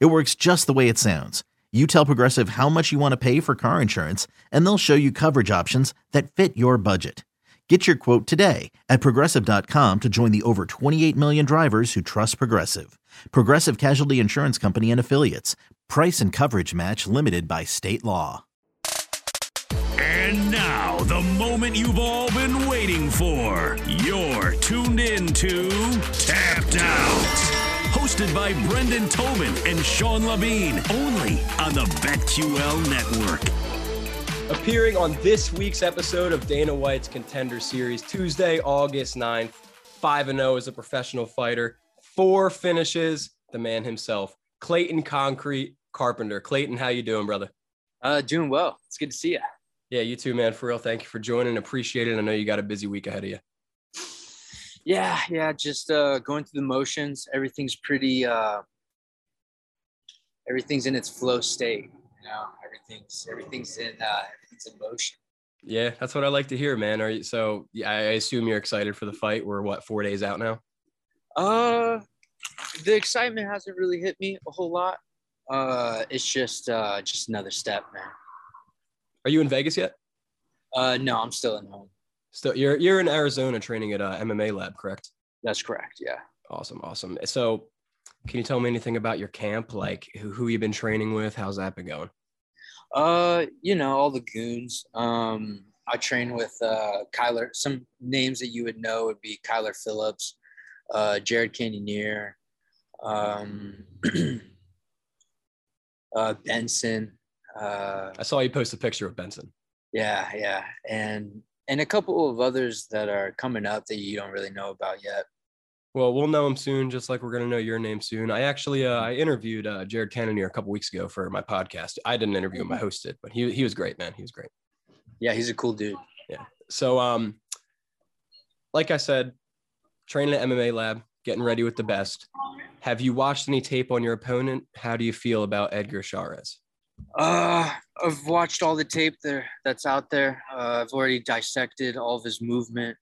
It works just the way it sounds. You tell Progressive how much you want to pay for car insurance, and they'll show you coverage options that fit your budget. Get your quote today at progressive.com to join the over 28 million drivers who trust Progressive. Progressive Casualty Insurance Company and Affiliates. Price and coverage match limited by state law. And now, the moment you've all been waiting for. You're tuned in to Tapped Out. Hosted by Brendan Tobin and Sean Levine, only on the BetQL network. Appearing on this week's episode of Dana White's Contender Series, Tuesday, August 9th, 5 0 as a professional fighter, four finishes, the man himself, Clayton Concrete Carpenter. Clayton, how you doing, brother? Uh, doing well. It's good to see you. Yeah, you too, man. For real, thank you for joining. Appreciate it. I know you got a busy week ahead of you. Yeah, yeah, just uh, going through the motions. Everything's pretty. Uh, everything's in its flow state. You know, everything's everything's in uh, everything's in motion. Yeah, that's what I like to hear, man. Are you so? Yeah, I assume you're excited for the fight. We're what four days out now. Uh, the excitement hasn't really hit me a whole lot. Uh, it's just uh, just another step, man. Are you in Vegas yet? Uh, no, I'm still in home. Still, you're you're in Arizona training at uh, MMA Lab, correct? That's correct. Yeah. Awesome, awesome. So, can you tell me anything about your camp? Like who who you've been training with? How's that been going? Uh, you know, all the goons. Um, I train with uh, Kyler. Some names that you would know would be Kyler Phillips, uh, Jared Cannonier, um, uh, Benson. Uh, I saw you post a picture of Benson. Yeah, yeah, and and a couple of others that are coming up that you don't really know about yet. Well, we'll know him soon, just like we're gonna know your name soon. I actually uh, I interviewed uh, Jared Cannonier a couple weeks ago for my podcast. I didn't interview him; I hosted, but he he was great, man. He was great. Yeah, he's a cool dude. Yeah. So, um, like I said, training at MMA Lab, getting ready with the best. Have you watched any tape on your opponent? How do you feel about Edgar Chairez? Uh, I've watched all the tape there that's out there. Uh, I've already dissected all of his movement,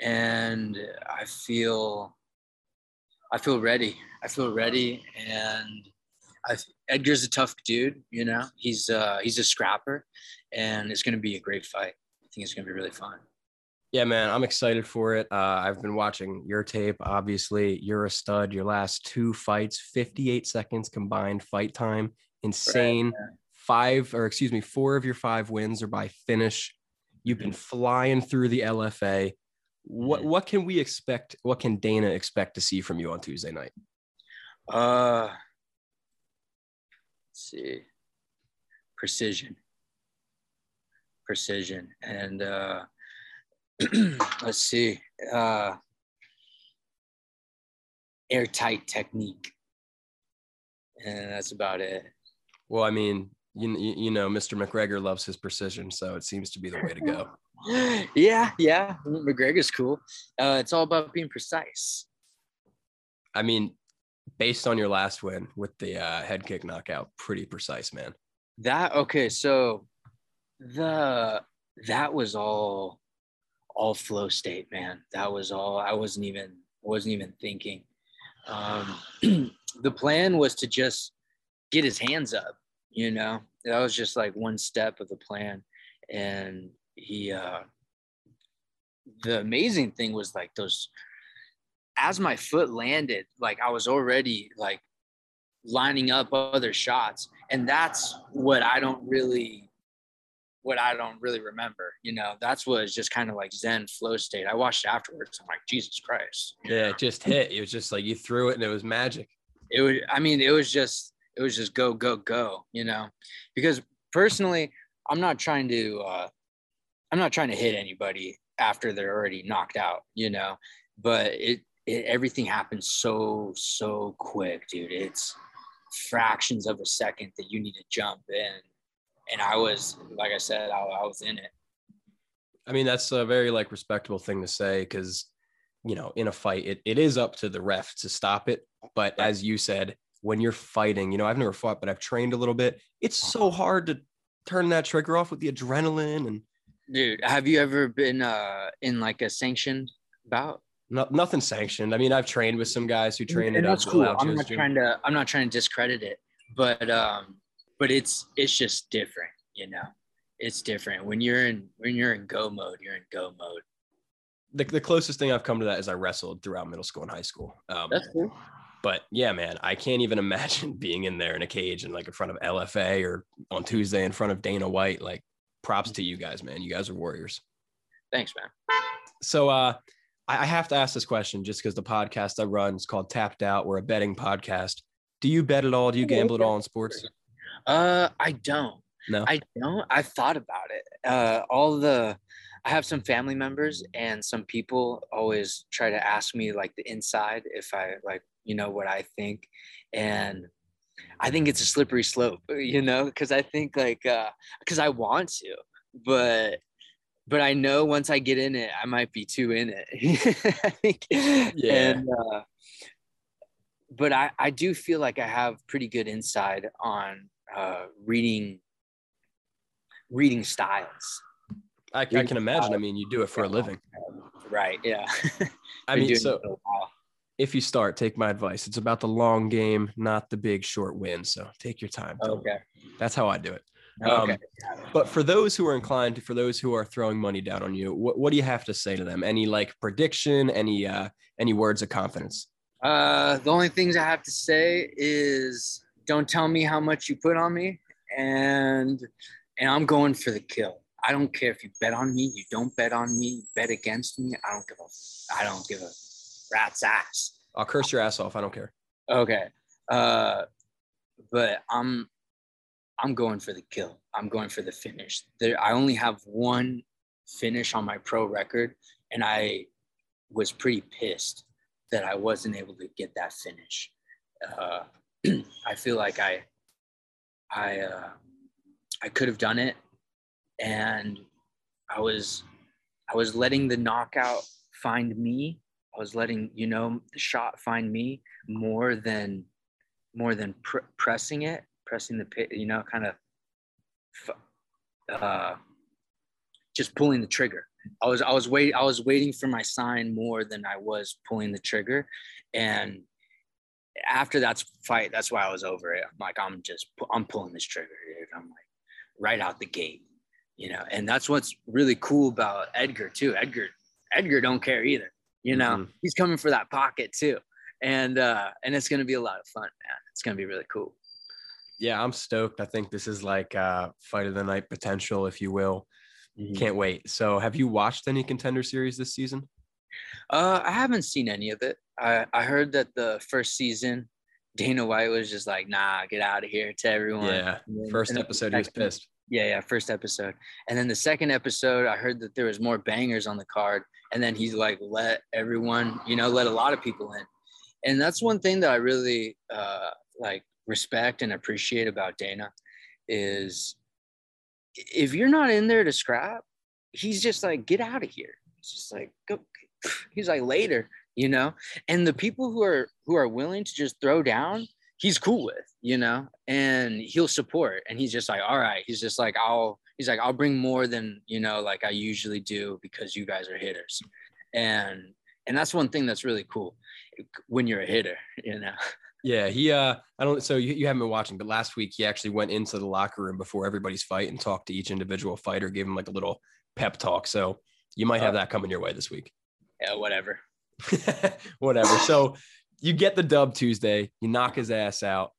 and I feel, I feel ready. I feel ready, and I Edgar's a tough dude. You know, he's uh, he's a scrapper, and it's going to be a great fight. I think it's going to be really fun. Yeah, man, I'm excited for it. Uh, I've been watching your tape. Obviously, you're a stud. Your last two fights, 58 seconds combined fight time, insane. Right. Five, or excuse me, four of your five wins are by finish. You've been flying through the LFA. What Mm-hmm. what can we expect? What can Dana expect to see from you on Tuesday night? Uh, let's see, precision, precision, and uh, let's see, uh, airtight technique, and that's about it. Well, I mean, you, you know, Mr. McGregor loves his precision, so it seems to be the way to go. yeah, yeah, McGregor's cool. Uh, it's all about being precise. I mean, based on your last win with the uh, head kick knockout, pretty precise, man. That okay, so the that was all all flow state, man. That was all. I wasn't even wasn't even thinking. Um, the plan was to just get his hands up. You know, that was just like one step of the plan, and he. uh The amazing thing was like those. As my foot landed, like I was already like lining up other shots, and that's what I don't really what I don't really remember. You know, that's what is just kind of like Zen flow state. I watched afterwards. I'm like, Jesus Christ. Yeah, it just hit. It was just like you threw it and it was magic. It was, I mean, it was just, it was just go, go, go, you know, because personally, I'm not trying to, uh, I'm not trying to hit anybody after they're already knocked out, you know, but it, it everything happens so, so quick, dude. It's, fractions of a second that you need to jump in. And I was, like I said, I, I was in it. I mean, that's a very like respectable thing to say because, you know, in a fight, it, it is up to the ref to stop it. But as you said, when you're fighting, you know, I've never fought, but I've trained a little bit. It's so hard to turn that trigger off with the adrenaline and Dude, have you ever been uh in like a sanctioned bout? no, nothing sanctioned. I mean, I've trained with some guys who trained and it that's cool. I'm not trying to I'm not trying to discredit it, but um, but it's it's just different, you know. It's different when you're in when you're in go mode. You're in go mode. the, the closest thing I've come to that is I wrestled throughout middle school and high school. Um, That's cool. But yeah, man, I can't even imagine being in there in a cage and like in front of LFA or on Tuesday in front of Dana White. Like, props to you guys, man. You guys are warriors. Thanks, man. So, uh, I have to ask this question just because the podcast I run is called Tapped Out. We're a betting podcast. Do you bet at all? Do you gamble at all in sports? Uh, I don't. No. I don't. I thought about it. Uh, all the, I have some family members and some people always try to ask me like the inside if I like, you know, what I think. And I think it's a slippery slope, you know, because I think like, uh, because I want to, but, but I know once I get in it, I might be too in it. I think. Yeah. And, uh, but I, I do feel like I have pretty good insight on uh, reading reading styles. I, I can imagine. I mean, you do it for a living. Right. Yeah. I mean, so it for a while. if you start, take my advice. It's about the long game, not the big short win. So take your time. Okay. That's how I do it. Um, Okay. But for those who are inclined, for those who are throwing money down on you, what, what do you have to say to them? Any like prediction? Any uh, any words of confidence? Uh, the only things I have to say is don't tell me how much you put on me, and and I'm going for the kill. I don't care if you bet on me, you don't bet on me, bet against me. I don't give a I don't give a rat's ass. I'll curse your ass off. I don't care. Okay. Uh, but I'm I'm going for the kill. I'm going for the finish. There, I only have one finish on my pro record, and I was pretty pissed that I wasn't able to get that finish. Uh, I feel like I I uh, I could have done it, and I was I was letting the knockout find me. I was letting you know the shot find me more than more than pr- pressing it, pressing the pit, you know, kind of uh, just pulling the trigger. I was I was wait I was waiting for my sign more than I was pulling the trigger, and after that fight, that's why I was over it. I'm like I'm just I'm pulling this trigger, dude. I'm like right out the gate, you know. And that's what's really cool about Edgar too. Edgar Edgar don't care either, you know. Mhm. He's coming for that pocket too, and uh, and it's gonna be a lot of fun, man. It's gonna be really cool. Yeah, I'm stoked. I think this is like uh, fight of the night potential, if you will. Can't wait. So, have you watched any contender series this season? Uh, I haven't seen any of it. I, I heard that the first season, Dana White was just like, nah, get out of here to everyone. Yeah, first and then the episode, he was pissed. Yeah, yeah, first episode. And then the second episode, I heard that there was more bangers on the card. And then he's like, let everyone, you know, let a lot of people in. And that's one thing that I really uh, like respect and appreciate about Dana is if you're not in there to scrap, he's just like, get out of here. He's just like, go. He's like later, you know. And the people who are who are willing to just throw down, he's cool with, you know, and he'll support. And he's just like, all right. He's just like, I'll. He's like, I'll bring more than you know, like I usually do because you guys are hitters, and and that's one thing that's really cool when you're a hitter, you know. Yeah, he uh I don't so you, you haven't been watching, but last week he actually went into the locker room before everybody's fight and talked to each individual fighter, gave him like a little pep talk. So you might have that coming your way this week. Yeah, whatever. Whatever. So you get the dub Tuesday, you knock his ass out.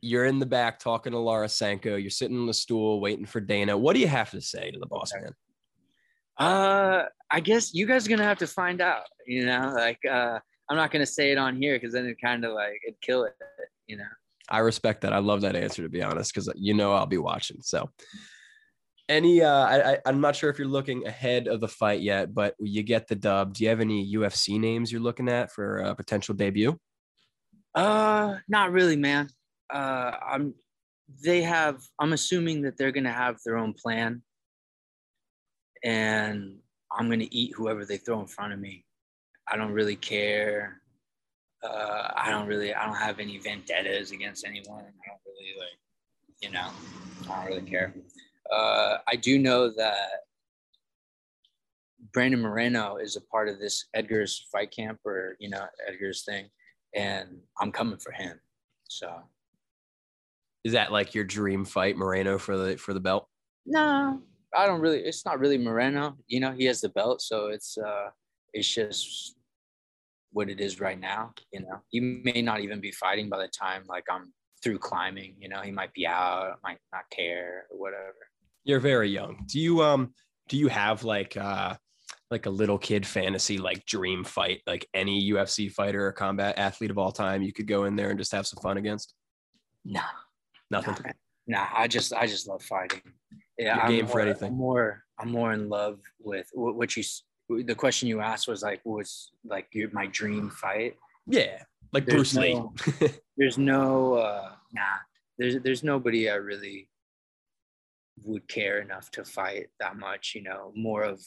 You're in the back talking to Laura Sanko. You're sitting on the stool waiting for Dana. What do you have to say to the boss man? Uh, I guess you guys are gonna have to find out. You know, like uh, I'm not gonna say it on here because then it kind of like it'd kill it. You know. I respect that. I love that answer to be honest, because you know I'll be watching. So any uh I, I I'm not sure if you're looking ahead of the fight yet, but you get the dub. Do you have any UFC names you're looking at for a potential debut? Uh, not really, man. uh, I'm they have I'm assuming that they're gonna have their own plan and I'm gonna eat whoever they throw in front of me. I don't really care. Uh, I don't really I don't have any vendettas against anyone. I don't really like, you know, I don't really care. Uh, I do know that Brandon Moreno is a part of this Edgar's fight camp or you know Edgar's thing, and I'm coming for him. So Is that like your dream fight, Moreno, for the for the belt? no, I don't really. It's not really Moreno. You know, he has the belt, so it's uh, it's just what it is right now. You know, he may not even be fighting by the time like I'm through climbing. You know, he might be out, might not care, or whatever. You're very young. Do you um do you have like uh like a little kid fantasy like dream fight like any UFC fighter or combat athlete of all time you could go in there and just have some fun against? Nah, Nothing. Nah. Nah, I just I just love fighting. Yeah, You're I'm game for more, anything. I'm more I'm more in love with what, you. The question you asked was like, was like your my dream fight. Yeah. Like There's Bruce Lee. no- There's no uh, nah. There's there's nobody I really would care enough to fight that much. You know, more of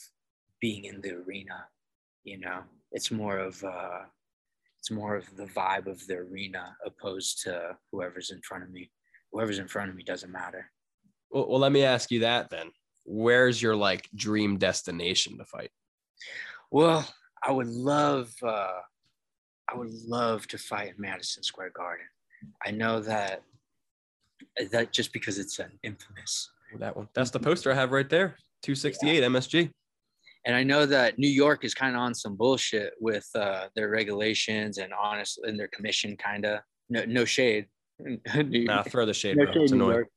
being in the arena. You know, it's more of uh, it's more of the vibe of the arena opposed to whoever's in front of me. Whoever's in front of me doesn't matter. well, well, let me ask you that then. Where's your like dream destination to fight? Well, I would love, uh, I would love to fight in Madison Square Garden. I know that that just because it's an infamous, That one. That's the poster I have right there. 268 MSG. and I know that New York is kind of on some bullshit with uh, their regulations and honest and their commission, kind of. No, no shade. New- Nah, throw the shade, no bro. shade, It's New annoying. York.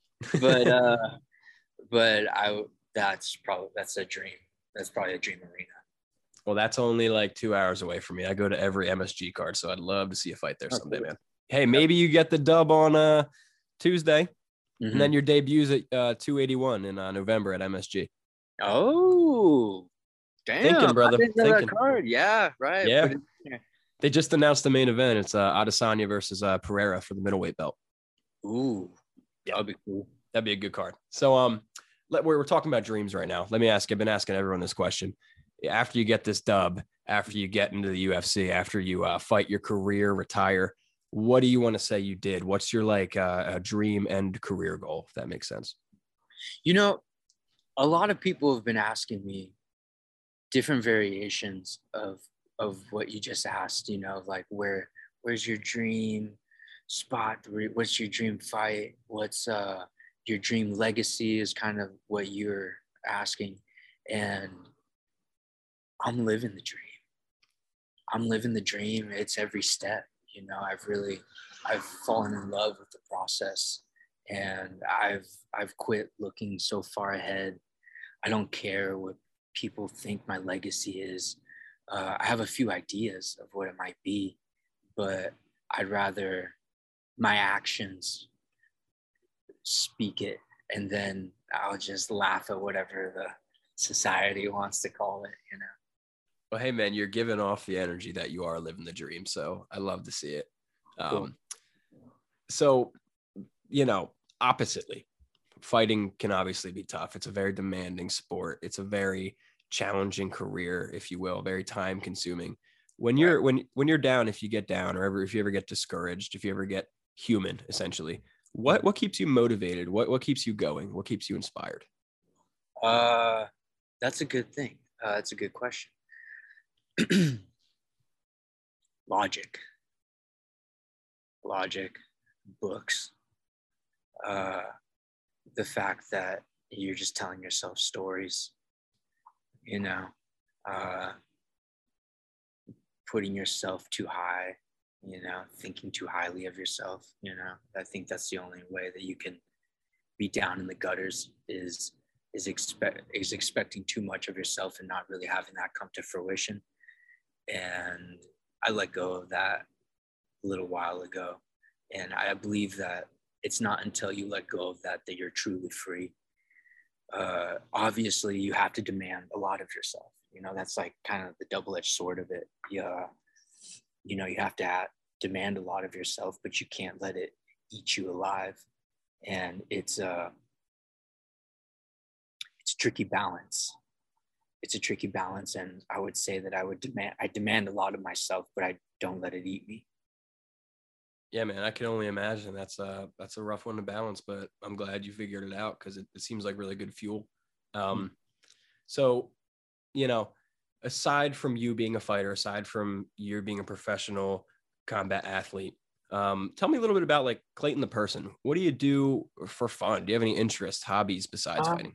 But uh, but I that's probably that's a dream. That's probably a dream arena. Well, that's only like two hours away from me. I go to every MSG card, so I'd love to see a fight there Oh, someday, cool. man. Hey, maybe you get the dub on uh Tuesday, Mhm. and then your debuts at uh 281 in uh, November at MSG. Oh, damn! Thinking, brother, I didn't know thinking. card. Yeah, right. Yeah. Put it in there. They just announced the main event. It's uh Adesanya versus uh Pereira for the middleweight belt. Ooh, Yeah. that'd be cool. That'd be a good card. So um, let, we're, we're talking about dreams right now. Let me ask. I've been asking everyone this question. After you get this dub, after you get into the UFC, after you uh, fight your career, retire, what do you want to say you did? What's your like uh, a dream and career goal? If that makes sense. You know, a lot of people have been asking me different variations of of what you just asked. You know, like where where's your dream spot? What's your dream fight? What's uh your dream legacy? Is kind of what you're asking, and I'm living the dream. I'm living the dream. It's every step. You know, I've really, I've fallen in love with the process, and I've I've quit looking so far ahead. I don't care what people think my legacy is. Uh, I have a few ideas of what it might be, but I'd rather my actions speak it, and then I'll just laugh at whatever the society wants to call it. You know. Well, hey man, you're giving off the energy that you are living the dream. So I love to see it. Um, Cool. So, you know, oppositely, fighting can obviously be tough. It's a very demanding sport. It's a very challenging career, if you will, very time consuming. When you're when when you're down, if you get down, or ever if you ever get discouraged, if you ever get human, essentially, what what keeps you motivated? What what keeps you going? What keeps you inspired? Uh, that's a good thing. Uh, that's a good question. Logic, logic, books. Uh, the fact that you're just telling yourself stories. You know, uh, putting yourself too high. You know, thinking too highly of yourself. You know, I think that's the only way that you can be down in the gutters is is expect is expecting too much of yourself and not really having that come to fruition. And I let go of that a little while ago. And I believe that it's not until you let go of that that you're truly free. Uh, obviously, you have to demand a lot of yourself. You know, that's like kind of the double-edged sword of it. Yeah, you know, you have to demand a lot of yourself, but you can't let it eat you alive. And it's a, it's a tricky balance. It's a tricky balance. And I would say that I would demand, I demand a lot of myself, but I don't let it eat me. Yeah, man, I can only imagine that's a that's a rough one to balance, but I'm glad you figured it out because it, it, seems like really good fuel. Um, mm-hmm. so, you know, aside from you being a fighter, aside from you being a professional combat athlete, um, tell me a little bit about like Clayton the person. What do you do for fun? Do you have any interests, hobbies besides um, fighting?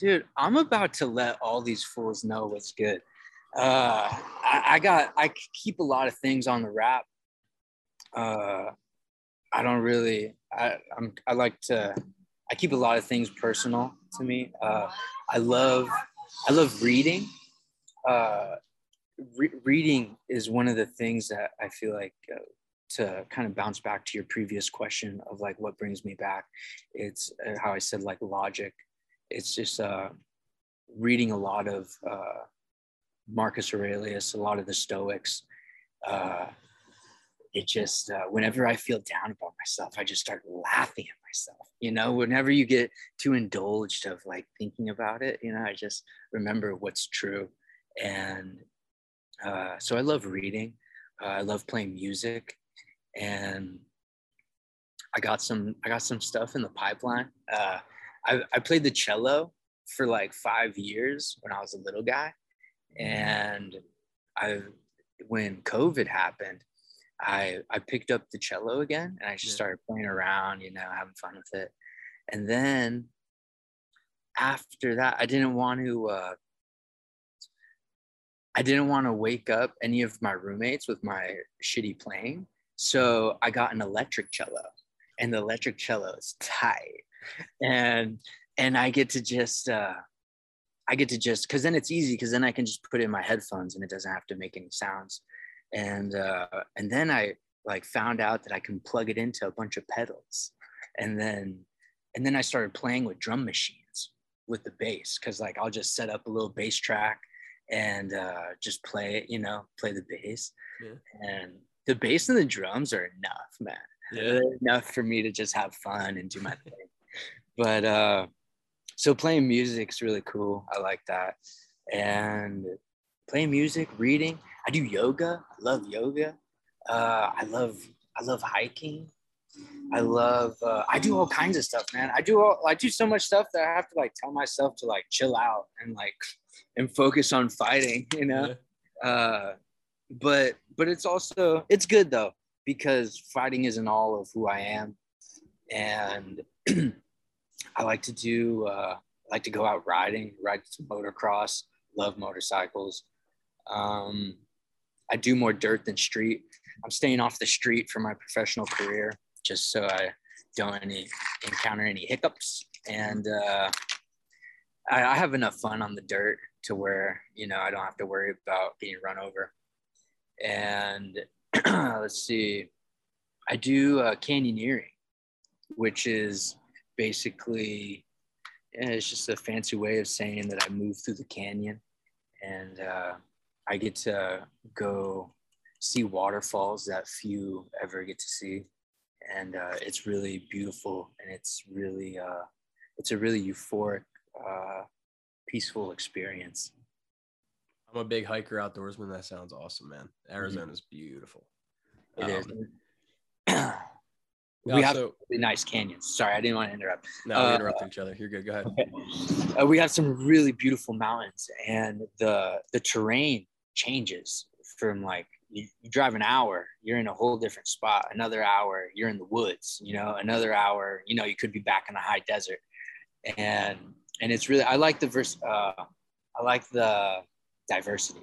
Dude, I'm about to let all these fools know what's good. Uh, I, I got, I keep a lot of things on the wrap. Uh, I don't really, I, I'm, I like to, I keep a lot of things personal to me. Uh, I love, I love reading. Uh, re- reading is one of the things that I feel like uh, to kind of bounce back to your previous question of like what brings me back. It's uh, how I said like logic it's just uh, reading a lot of uh, Marcus Aurelius, a lot of the Stoics. Uh, it just uh, whenever I feel down about myself, I just start laughing at myself. You know, whenever you get too indulged of like thinking about it, you know, I just remember what's true. And uh, so I love reading. Uh, I love playing music, and I got some I got some stuff in the pipeline. I, I played the cello for like five years when I was a little guy. And I, when COVID happened, I, I picked up the cello again and I just started playing around, you know, having fun with it. And then after that, I didn't want to, uh, I didn't want to wake up any of my roommates with my shitty playing. So I got an electric cello and the electric cello is tight and and I get to just uh, I get to just because then it's easy because then I can just put in my headphones and it doesn't have to make any sounds, and uh, and then I like found out that I can plug it into a bunch of pedals, and then and then I started playing with drum machines with the bass because like I'll just set up a little bass track and uh, just play it, you know, play the bass, yeah. and the bass and the drums are enough, man. Yeah. enough for me to just have fun and do my thing but uh, so playing music is really cool. I like that. And playing music, reading. I do yoga. I love yoga. Uh, I love I love hiking. I love uh, I do all kinds of stuff, man. I do all I do so much stuff that I have to like tell myself to like chill out and like and focus on fighting, you know. Yeah. Uh, but but it's also it's good though because fighting isn't all of who I am, and I like to do, uh, I like to go out riding, ride some motocross, love motorcycles. Um, I do more dirt than street. I'm staying off the street for my professional career just so I don't any, encounter any hiccups. And uh, I, I have enough fun on the dirt to where, you know, I don't have to worry about being run over. And let's see, I do uh, canyoneering, which is basically it's just a fancy way of saying that I move through the canyon and uh, I get to go see waterfalls that few ever get to see. And uh, it's really beautiful and it's really, uh, it's a really euphoric, uh, peaceful experience. I'm a big hiker outdoorsman. That sounds awesome, man. Arizona's mm-hmm. beautiful. It um, is. we have so, really nice canyons. Sorry, I didn't want to interrupt. no, we uh, interrupted each other. You're good. Go ahead. Uh, we have some really beautiful mountains, and the the terrain changes from like you, you drive an hour, you're in a whole different spot. Another hour, you're in the woods. You know, another hour, you know, you could be back in the high desert, and and it's really I like the verse. Uh, I like the diversity.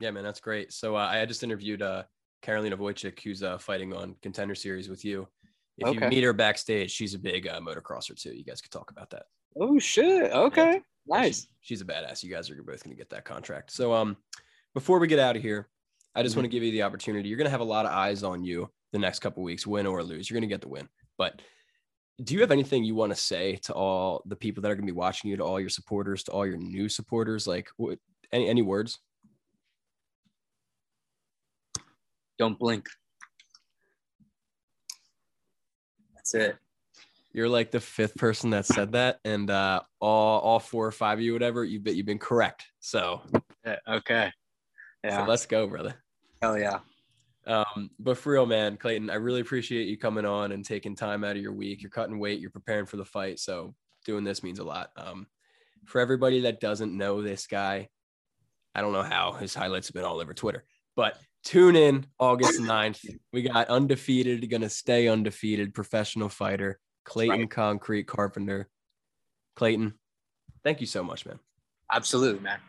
Yeah, man, that's great. So uh, I just interviewed uh, Carolina Wojcik, who's uh, fighting on Contender Series with you. If you meet her backstage, she's a big uh, motocrosser too. You guys could talk about that. Oh shit! Okay, nice. She's, she's a badass. You guys are both going to get that contract. So, um, before we get out of here, I just want to give you the opportunity. You're going to have a lot of eyes on you the next couple weeks, win or lose. You're going to get the win. But do you have anything you want to say to all the people that are going to be watching you, to all your supporters, to all your new supporters? Like, what, any any words? Don't blink. That's it. You're like the fifth person that said that, and uh, all all four or five of you, whatever, you've been, you've been correct. So, Yeah, okay. so Yeah. let's go, brother. Hell yeah. Um, but for real, man, Clayton, I really appreciate you coming on and taking time out of your week. You're cutting weight, you're preparing for the fight. So doing this means a lot. Um, for everybody that doesn't know this guy, I don't know how his highlights have been all over Twitter, but tune in August 9th. We got undefeated, gonna stay undefeated professional fighter, Clayton Right. Concrete Carpenter. Clayton, thank you so much, man. Absolutely, man.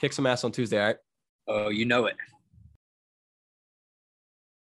Kick some ass on Tuesday, all right? Oh, you know it.